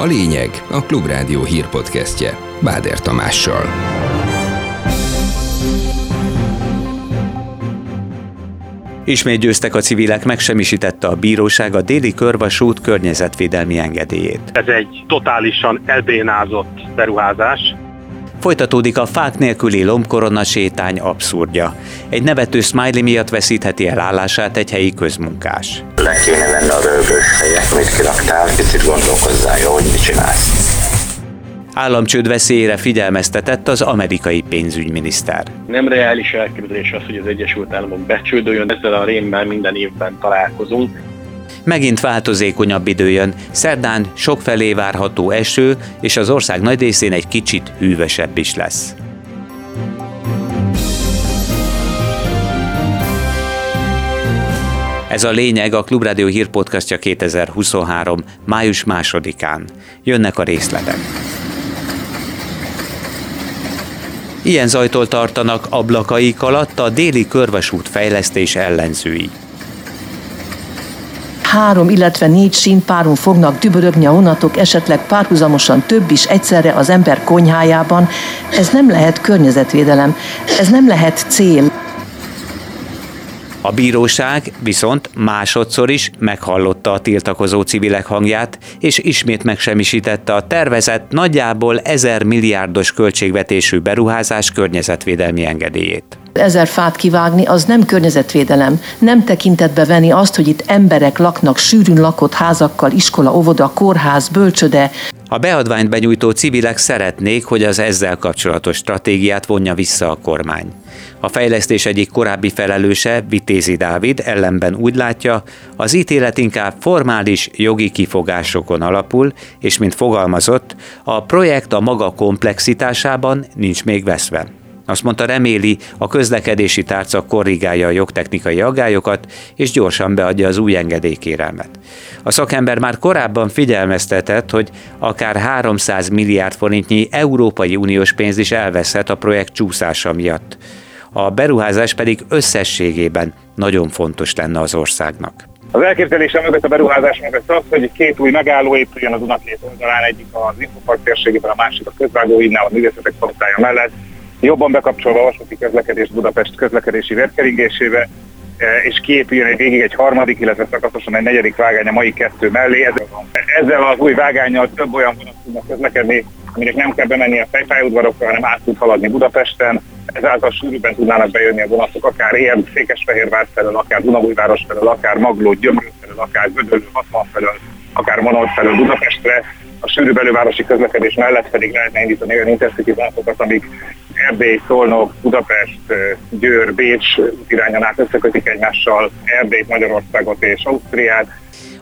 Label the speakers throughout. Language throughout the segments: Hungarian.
Speaker 1: A lényeg a Klubrádió hírpodcastje Báder Tamással.
Speaker 2: Ismét győztek a civilek, megsemmisítette a bíróság a déli körvasút környezetvédelmi engedélyét.
Speaker 3: Ez egy totálisan elbénázott beruházás.
Speaker 2: Folytatódik a fák nélküli lombkorona sétány abszurdja. Egy nevető smiley miatt veszítheti el állását egy helyi közmunkás.
Speaker 4: Le kéne venni a rögös helyet, amit kiraktál, kicsit gondolkozzál jó, hogy mit csinálsz.
Speaker 2: Államcsőd veszélyére figyelmeztetett az amerikai pénzügyminiszter.
Speaker 5: Nem reális elképzelés az, hogy az Egyesült Államok becsődöljön, ezzel a rémmel minden évben találkozunk.
Speaker 2: Megint változékonyabb idő jön, szerdán sokfelé várható eső, és az ország nagy részén egy kicsit hűvösebb is lesz. Ez a lényeg a Klubrádió hírpodcastja 2023. május másodikán. Jönnek a részletek. Ilyen zajtól tartanak ablakaik alatt a déli körvasút fejlesztés ellenzői
Speaker 6: három, illetve négy sínpáron fognak dübörögni a vonatok, esetleg párhuzamosan több is egyszerre az ember konyhájában. Ez nem lehet környezetvédelem, ez nem lehet cél.
Speaker 2: A bíróság viszont másodszor is meghallotta a tiltakozó civilek hangját, és ismét megsemmisítette a tervezett nagyjából ezer milliárdos költségvetésű beruházás környezetvédelmi engedélyét.
Speaker 6: Ezer fát kivágni az nem környezetvédelem, nem tekintetbe venni azt, hogy itt emberek laknak sűrűn lakott házakkal, iskola, óvoda, kórház, bölcsöde.
Speaker 2: A beadványt benyújtó civilek szeretnék, hogy az ezzel kapcsolatos stratégiát vonja vissza a kormány. A fejlesztés egyik korábbi felelőse, Vitézi Dávid ellenben úgy látja, az ítélet inkább formális jogi kifogásokon alapul, és mint fogalmazott, a projekt a maga komplexitásában nincs még veszve. Azt mondta, reméli, a közlekedési tárca korrigálja a jogtechnikai aggályokat, és gyorsan beadja az új engedélykérelmet. A szakember már korábban figyelmeztetett, hogy akár 300 milliárd forintnyi Európai Uniós pénz is elveszhet a projekt csúszása miatt. A beruházás pedig összességében nagyon fontos lenne az országnak.
Speaker 3: Az elképzelése mögött a beruházás mögött az, hogy két új megálló épüljön az Unakét oldalán, egyik az Infopark térségében, a másik a közvágóhídnál, a művészetek szoktája mellett, jobban bekapcsolva a vasúti közlekedés Budapest közlekedési vérkeringésébe, e, és kiépüljön egy végig egy harmadik, illetve szakaszosan egy negyedik vágány a mai kettő mellé. Ezzel az új vágányjal több olyan vonat tudnak közlekedni, aminek nem kell bemenni a fejfájúdvarokra, hanem át tud haladni Budapesten. Ezáltal sűrűbben tudnának bejönni a vonatok, akár Érd, Székesfehérvár felől, akár Dunavújváros felől, akár Magló, Gyömrő felől, akár Gödöllő, Hatman felől, akár Manol felől Budapestre. A sűrű belővárosi közlekedés mellett pedig lehetne indítani olyan intercity vonatokat, amik Erdély, Szolnok, Budapest, Győr, Bécs irányon át összekötik egymással Erdélyt, Magyarországot és Ausztriát.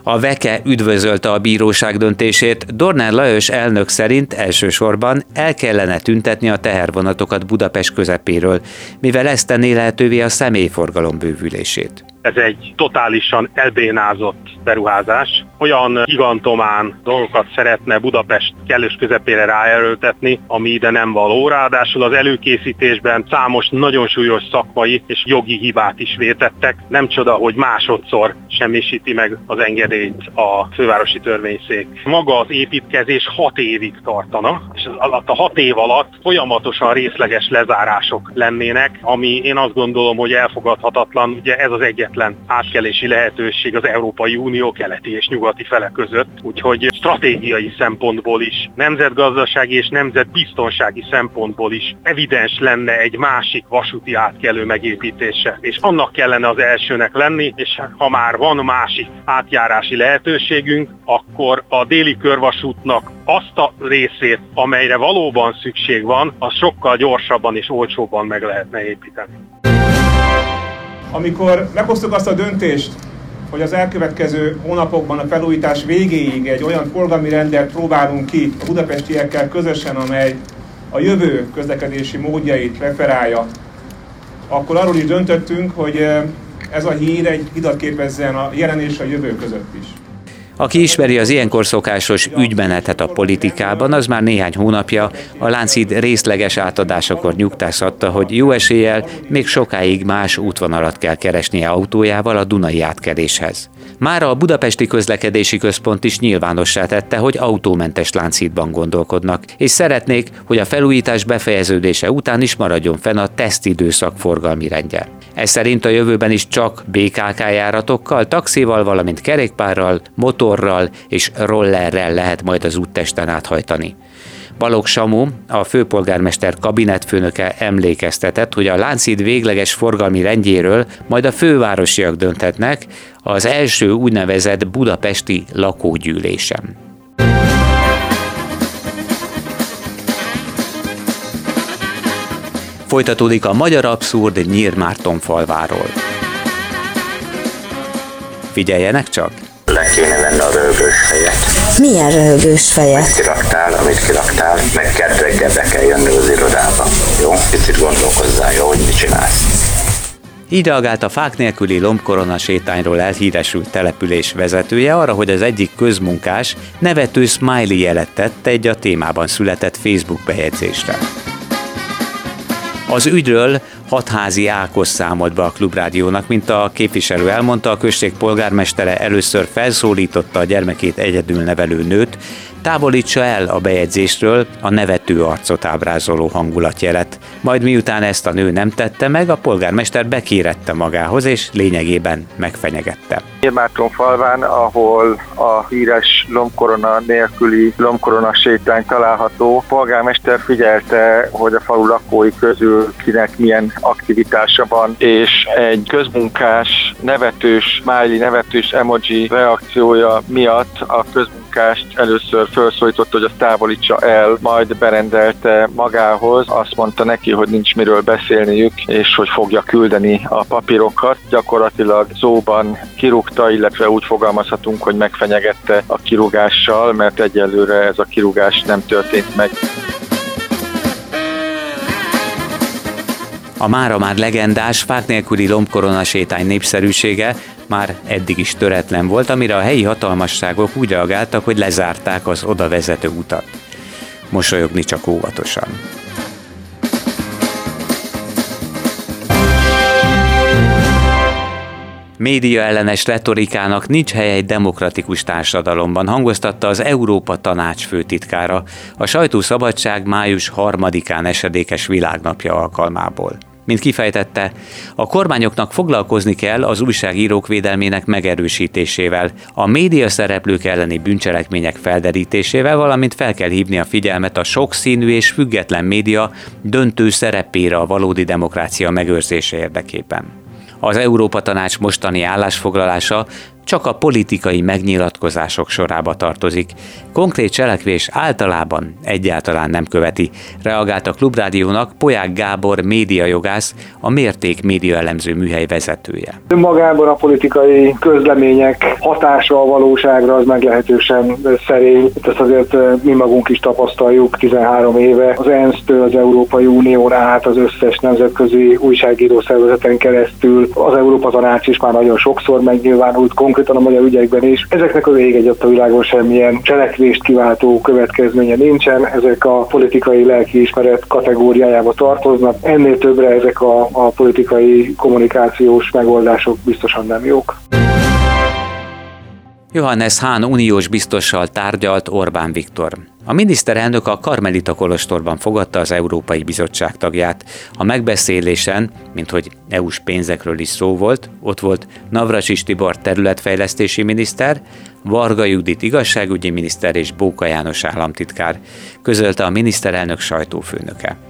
Speaker 2: A Veke üdvözölte a bíróság döntését. Dornán Lajos elnök szerint elsősorban el kellene tüntetni a tehervonatokat Budapest közepéről, mivel ezt tenné lehetővé a személyforgalom bővülését.
Speaker 3: Ez egy totálisan elbénázott beruházás. Olyan gigantomán dolgokat szeretne Budapest kellős közepére ráerőltetni, ami ide nem való. Ráadásul az előkészítésben számos nagyon súlyos szakmai és jogi hibát is vétettek. Nem csoda, hogy másodszor semmisíti meg az engedélyt a fővárosi törvényszék. Maga az építkezés hat évig tartana, és az alatt a hat év alatt folyamatosan részleges lezárások lennének, ami én azt gondolom, hogy elfogadhatatlan. Ugye ez az egyetlen egyetlen átkelési lehetőség az Európai Unió keleti és nyugati fele között, úgyhogy stratégiai szempontból is, nemzetgazdasági és nemzetbiztonsági szempontból is evidens lenne egy másik vasúti átkelő megépítése. És annak kellene az elsőnek lenni, és ha már van másik átjárási lehetőségünk, akkor a déli körvasútnak azt a részét, amelyre valóban szükség van, az sokkal gyorsabban és olcsóbban meg lehetne építeni.
Speaker 7: Amikor meghoztuk azt a döntést, hogy az elkövetkező hónapokban a felújítás végéig egy olyan forgalmi rendet próbálunk ki a budapestiekkel közösen, amely a jövő közlekedési módjait referálja, akkor arról is döntöttünk, hogy ez a hír egy hidat képezzen a jelen és a jövő között is.
Speaker 2: Aki ismeri az ilyenkor szokásos ügymenetet a politikában, az már néhány hónapja a Láncid részleges átadásakor nyugtázhatta, hogy jó eséllyel még sokáig más útvonalat kell keresnie autójával a Dunai átkeléshez. Már a Budapesti Közlekedési Központ is nyilvánossá tette, hogy autómentes Láncidban gondolkodnak, és szeretnék, hogy a felújítás befejeződése után is maradjon fenn a tesztidőszak forgalmi rendje. Ez szerint a jövőben is csak BKK járatokkal, taxival, valamint kerékpárral, motorral és rollerrel lehet majd az úttesten áthajtani. Balogh Samu, a főpolgármester kabinetfőnöke emlékeztetett, hogy a Láncid végleges forgalmi rendjéről majd a fővárosiak dönthetnek az első úgynevezett budapesti lakógyűlésem. Folytatódik a Magyar Abszurd Nyírmárton falváról. Figyeljenek csak!
Speaker 4: Le kéne venni a rögös fejet.
Speaker 8: Milyen röhögős fejet?
Speaker 4: Kiraktál, amit kiraktál, meg kedd reggel be kell jönni az irodába. Jó? Picit gondolkozzál, jó, hogy mit csinálsz.
Speaker 2: Így reagált a fák nélküli lombkorona sétányról elhíresült település vezetője arra, hogy az egyik közmunkás nevető smiley jelet tett egy a témában született Facebook bejegyzésre. Az ügyről hatházi Ákos számolt be a Klubrádiónak, mint a képviselő elmondta, a község polgármestere először felszólította a gyermekét egyedül nevelő nőt, távolítsa el a bejegyzésről a nevető arcot ábrázoló hangulatjelet. Majd miután ezt a nő nem tette meg, a polgármester bekérette magához, és lényegében megfenyegette.
Speaker 9: Nyilmáton falván, ahol a híres lombkorona nélküli lombkorona sétány található, a polgármester figyelte, hogy a falu lakói közül kinek milyen aktivitása van, és egy közmunkás, nevetős, smiley, nevetős emoji reakciója miatt a közmunkást először felszólította, hogy azt távolítsa el, majd berendelte magához, azt mondta neki, hogy nincs miről beszélniük, és hogy fogja küldeni a papírokat. Gyakorlatilag szóban kirúgta, illetve úgy fogalmazhatunk, hogy megfenyegette a kirúgással, mert egyelőre ez a kirúgás nem történt meg.
Speaker 2: A mára már legendás fák nélküli lombkorona sétány népszerűsége már eddig is töretlen volt, amire a helyi hatalmasságok úgy reagáltak, hogy lezárták az oda vezető utat. Mosolyogni csak óvatosan. Média ellenes retorikának nincs helye egy demokratikus társadalomban, hangoztatta az Európa Tanács főtitkára a sajtószabadság május harmadikán esedékes világnapja alkalmából. Mint kifejtette, a kormányoknak foglalkozni kell az újságírók védelmének megerősítésével, a média szereplők elleni bűncselekmények felderítésével, valamint fel kell hívni a figyelmet a sokszínű és független média döntő szerepére a valódi demokrácia megőrzése érdekében. Az Európa Tanács mostani állásfoglalása csak a politikai megnyilatkozások sorába tartozik. Konkrét cselekvés általában egyáltalán nem követi, reagált a Klubrádiónak Poják Gábor médiajogász, a Mérték média elemző műhely vezetője.
Speaker 10: Magában a politikai közlemények hatása a valóságra az meglehetősen szerény. Ezt azért eh, mi magunk is tapasztaljuk 13 éve. Az ENSZ-től az Európai Unión át az összes nemzetközi újságíró szervezeten keresztül az Európa Tanács is már nagyon sokszor megnyilvánult konkrét konkrétan a magyar ügyekben is. Ezeknek az ég egy a világon semmilyen cselekvést kiváltó következménye nincsen, ezek a politikai lelkiismeret kategóriájába tartoznak. Ennél többre ezek a, a politikai kommunikációs megoldások biztosan nem jók.
Speaker 2: Johannes Hahn uniós biztossal tárgyalt Orbán Viktor. A miniszterelnök a Karmelita Kolostorban fogadta az Európai Bizottság tagját. A megbeszélésen, mint hogy EU-s pénzekről is szó volt, ott volt Navracsis Tibor területfejlesztési miniszter, Varga Judit igazságügyi miniszter és Bóka János államtitkár, közölte a miniszterelnök sajtófőnöke.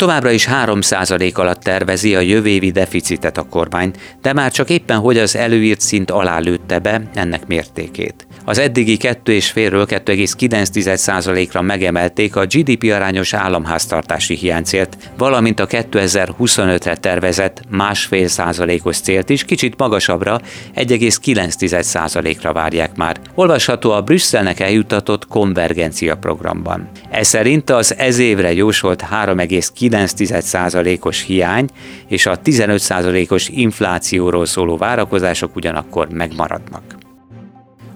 Speaker 2: Továbbra is 3% alatt tervezi a jövő évi deficitet a kormány, de már csak éppen hogy az előírt szint alá lőtte be ennek mértékét. Az eddigi 2,5-ről 2,9%-ra megemelték a GDP arányos államháztartási hiánycélt, valamint a 2025-re tervezett másfél százalékos célt is kicsit magasabbra, 1,9%-ra várják már. Olvasható a Brüsszelnek eljutatott konvergencia programban. Ez szerint az ez évre jósolt 3,9%-os hiány és a 15%-os inflációról szóló várakozások ugyanakkor megmaradnak.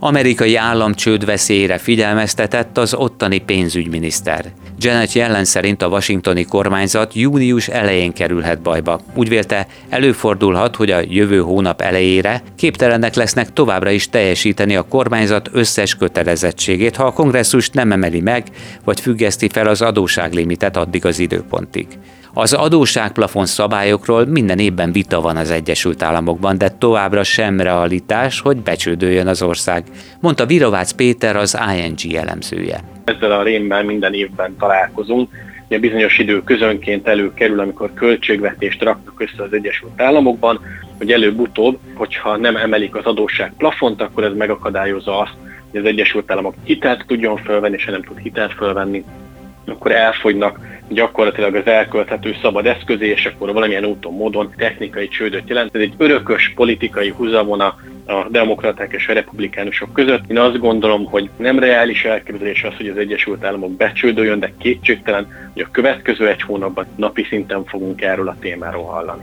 Speaker 2: Amerikai államcsőd veszélyére figyelmeztetett az ottani pénzügyminiszter. Janet Yellen szerint a washingtoni kormányzat június elején kerülhet bajba. Úgy vélte, előfordulhat, hogy a jövő hónap elejére képtelenek lesznek továbbra is teljesíteni a kormányzat összes kötelezettségét, ha a kongresszus nem emeli meg, vagy függeszti fel az adóságlimitet addig az időpontig. Az adóságplafon szabályokról minden évben vita van az Egyesült Államokban, de továbbra sem realitás, hogy becsődöljön az ország, mondta Virovácz Péter az ING elemzője.
Speaker 5: Ezzel a rémmel minden évben találkozunk, ugye bizonyos idő közönként előkerül, amikor költségvetést raknak össze az Egyesült Államokban, hogy előbb-utóbb, hogyha nem emelik az adósság plafont, akkor ez megakadályozza azt, hogy az Egyesült Államok hitelt tudjon fölvenni, és nem tud hitelt fölvenni, akkor elfogynak gyakorlatilag az elkölthető szabad eszközé, és akkor valamilyen úton, módon technikai csődöt jelent. Ez egy örökös politikai húzavona a demokraták és a republikánusok között. Én azt gondolom, hogy nem reális elképzelés az, hogy az Egyesült Államok becsődöljön, de kétségtelen, hogy a következő egy hónapban napi szinten fogunk erről a témáról hallani.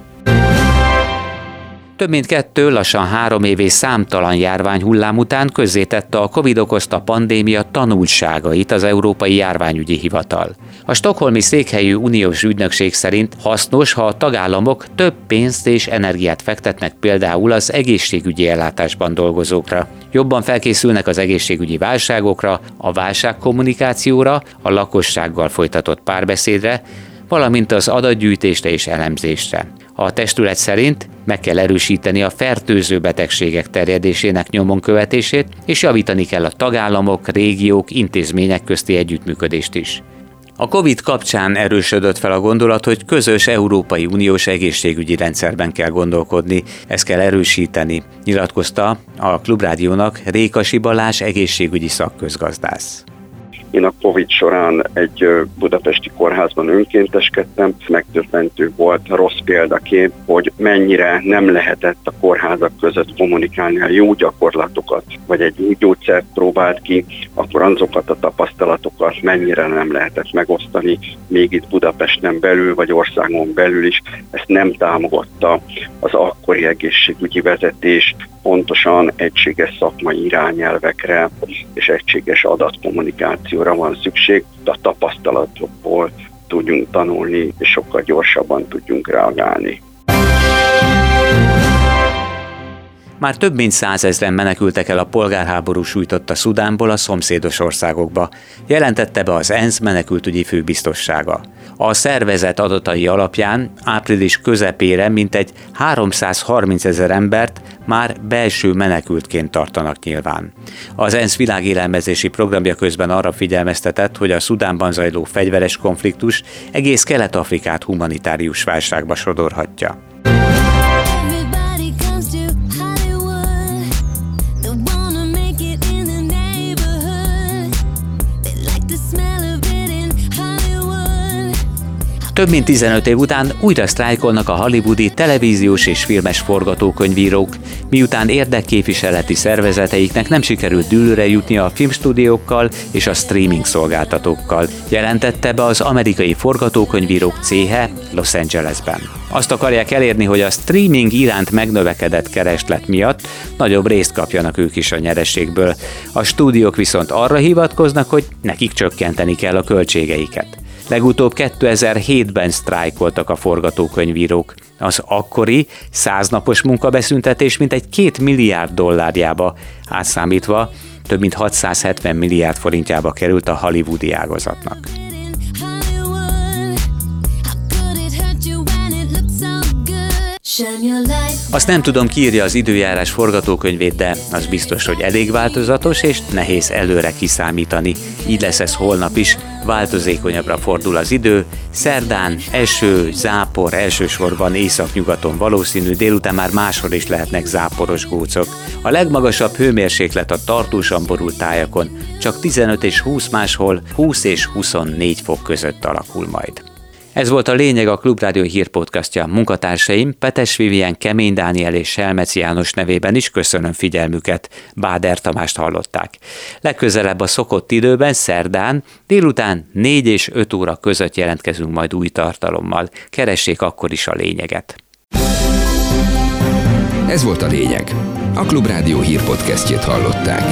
Speaker 2: Több mint kettő, lassan három évé számtalan járvány hullám után közzétette a Covid okozta pandémia tanulságait az Európai Járványügyi Hivatal. A Stockholmi székhelyű uniós ügynökség szerint hasznos, ha a tagállamok több pénzt és energiát fektetnek például az egészségügyi ellátásban dolgozókra. Jobban felkészülnek az egészségügyi válságokra, a válságkommunikációra, a lakossággal folytatott párbeszédre, valamint az adatgyűjtésre és elemzésre. A testület szerint meg kell erősíteni a fertőző betegségek terjedésének nyomon követését, és javítani kell a tagállamok, régiók, intézmények közti együttműködést is. A COVID kapcsán erősödött fel a gondolat, hogy közös Európai Uniós egészségügyi rendszerben kell gondolkodni, ezt kell erősíteni, nyilatkozta a Klubrádiónak Rékasi Balázs egészségügyi szakközgazdász.
Speaker 11: Én a Covid során egy budapesti kórházban önkénteskedtem, megdöbbentő volt rossz példaként, hogy mennyire nem lehetett a kórházak között kommunikálni a jó gyakorlatokat, vagy egy új gyógyszert próbált ki, akkor azokat a tapasztalatokat mennyire nem lehetett megosztani, még itt Budapesten belül, vagy országon belül is, ezt nem támogatta az akkori egészségügyi vezetés, pontosan egységes szakmai irányelvekre és egységes adatkommunikációra van szükség, de a tapasztalatokból tudjunk tanulni, és sokkal gyorsabban tudjunk reagálni.
Speaker 2: Már több mint százezren menekültek el a polgárháború sújtotta Szudánból a szomszédos országokba, jelentette be az ENSZ menekültügyi főbiztossága. A szervezet adatai alapján április közepére mintegy 330 ezer embert már belső menekültként tartanak nyilván. Az ENSZ világélelmezési programja közben arra figyelmeztetett, hogy a Szudánban zajló fegyveres konfliktus egész Kelet-Afrikát humanitárius válságba sodorhatja. Több mint 15 év után újra sztrájkolnak a hollywoodi televíziós és filmes forgatókönyvírók, miután érdekképviseleti szervezeteiknek nem sikerült dűlőre jutni a filmstúdiókkal és a streaming szolgáltatókkal, jelentette be az amerikai forgatókönyvírók céhe Los Angelesben. Azt akarják elérni, hogy a streaming iránt megnövekedett kereslet miatt nagyobb részt kapjanak ők is a nyerességből. A stúdiók viszont arra hivatkoznak, hogy nekik csökkenteni kell a költségeiket. Legutóbb 2007-ben sztrájkoltak a forgatókönyvírók. Az akkori száznapos munkabeszüntetés mintegy két milliárd dollárjába átszámítva több mint 670 milliárd forintjába került a hollywoodi ágazatnak. Azt nem tudom, ki írja az időjárás forgatókönyvét, de az biztos, hogy elég változatos és nehéz előre kiszámítani. Így lesz ez holnap is, változékonyabbra fordul az idő, szerdán eső, zápor, elsősorban északnyugaton valószínű, délután már máshol is lehetnek záporos gócok. A legmagasabb hőmérséklet a tartósan borult tájakon, csak 15 és 20 máshol, 20 és 24 fok között alakul majd. Ez volt a lényeg a Klubrádió hírpodcastja. Munkatársaim Petes Vivien, Kemény Dániel és Selmec János nevében is köszönöm figyelmüket. Báder Tamást hallották. Legközelebb a szokott időben, szerdán, délután 4 és 5 óra között jelentkezünk majd új tartalommal. Keressék akkor is a lényeget.
Speaker 1: Ez volt a lényeg. A Klubrádió hírpodcastjét hallották.